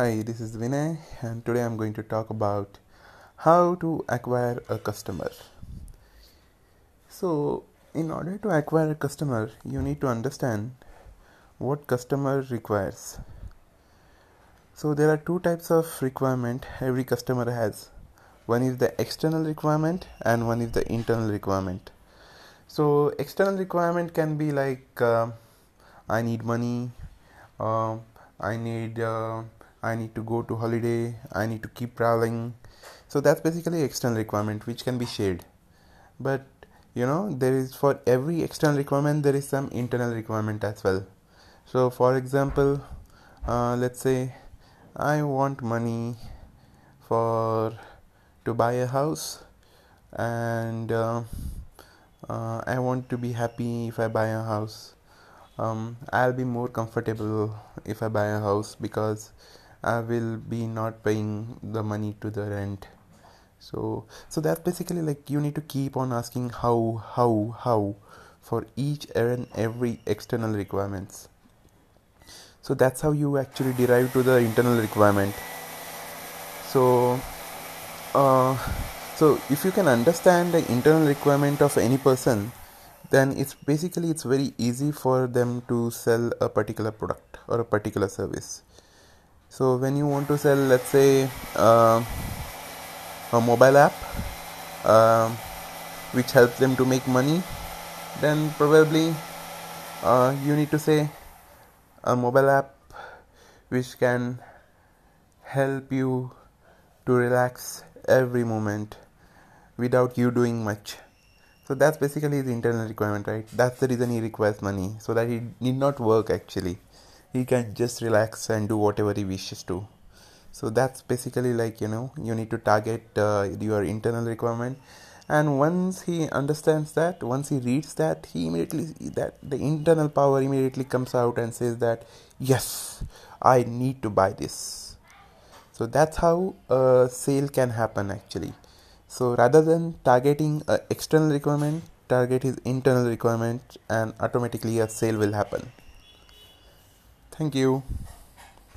Hi, this is Vinay, and today I'm going to talk about how to acquire a customer. So, in order to acquire a customer, you need to understand what customer requires. So, there are two types of requirement every customer has. One is the external requirement, and one is the internal requirement. So, external requirement can be like uh, I need money, uh, I need. Uh, I need to go to holiday, I need to keep traveling. So that's basically external requirement which can be shared. But you know there is for every external requirement there is some internal requirement as well. So for example, uh, let's say I want money for to buy a house and uh, uh, I want to be happy if I buy a house. Um, I'll be more comfortable if I buy a house because I will be not paying the money to the rent. So so that's basically like you need to keep on asking how how how for each and every external requirements. So that's how you actually derive to the internal requirement. So uh, so if you can understand the internal requirement of any person then it's basically it's very easy for them to sell a particular product or a particular service so when you want to sell let's say uh, a mobile app uh, which helps them to make money then probably uh, you need to say a mobile app which can help you to relax every moment without you doing much. So that's basically the internal requirement right? That's the reason he requires money so that he need not work actually he can just relax and do whatever he wishes to. So that's basically like you know you need to target uh, your internal requirement. And once he understands that once he reads that he immediately that the internal power immediately comes out and says that yes i need to buy this. So that's how a sale can happen actually. So rather than targeting external requirement target his internal requirement and automatically a sale will happen Thank you.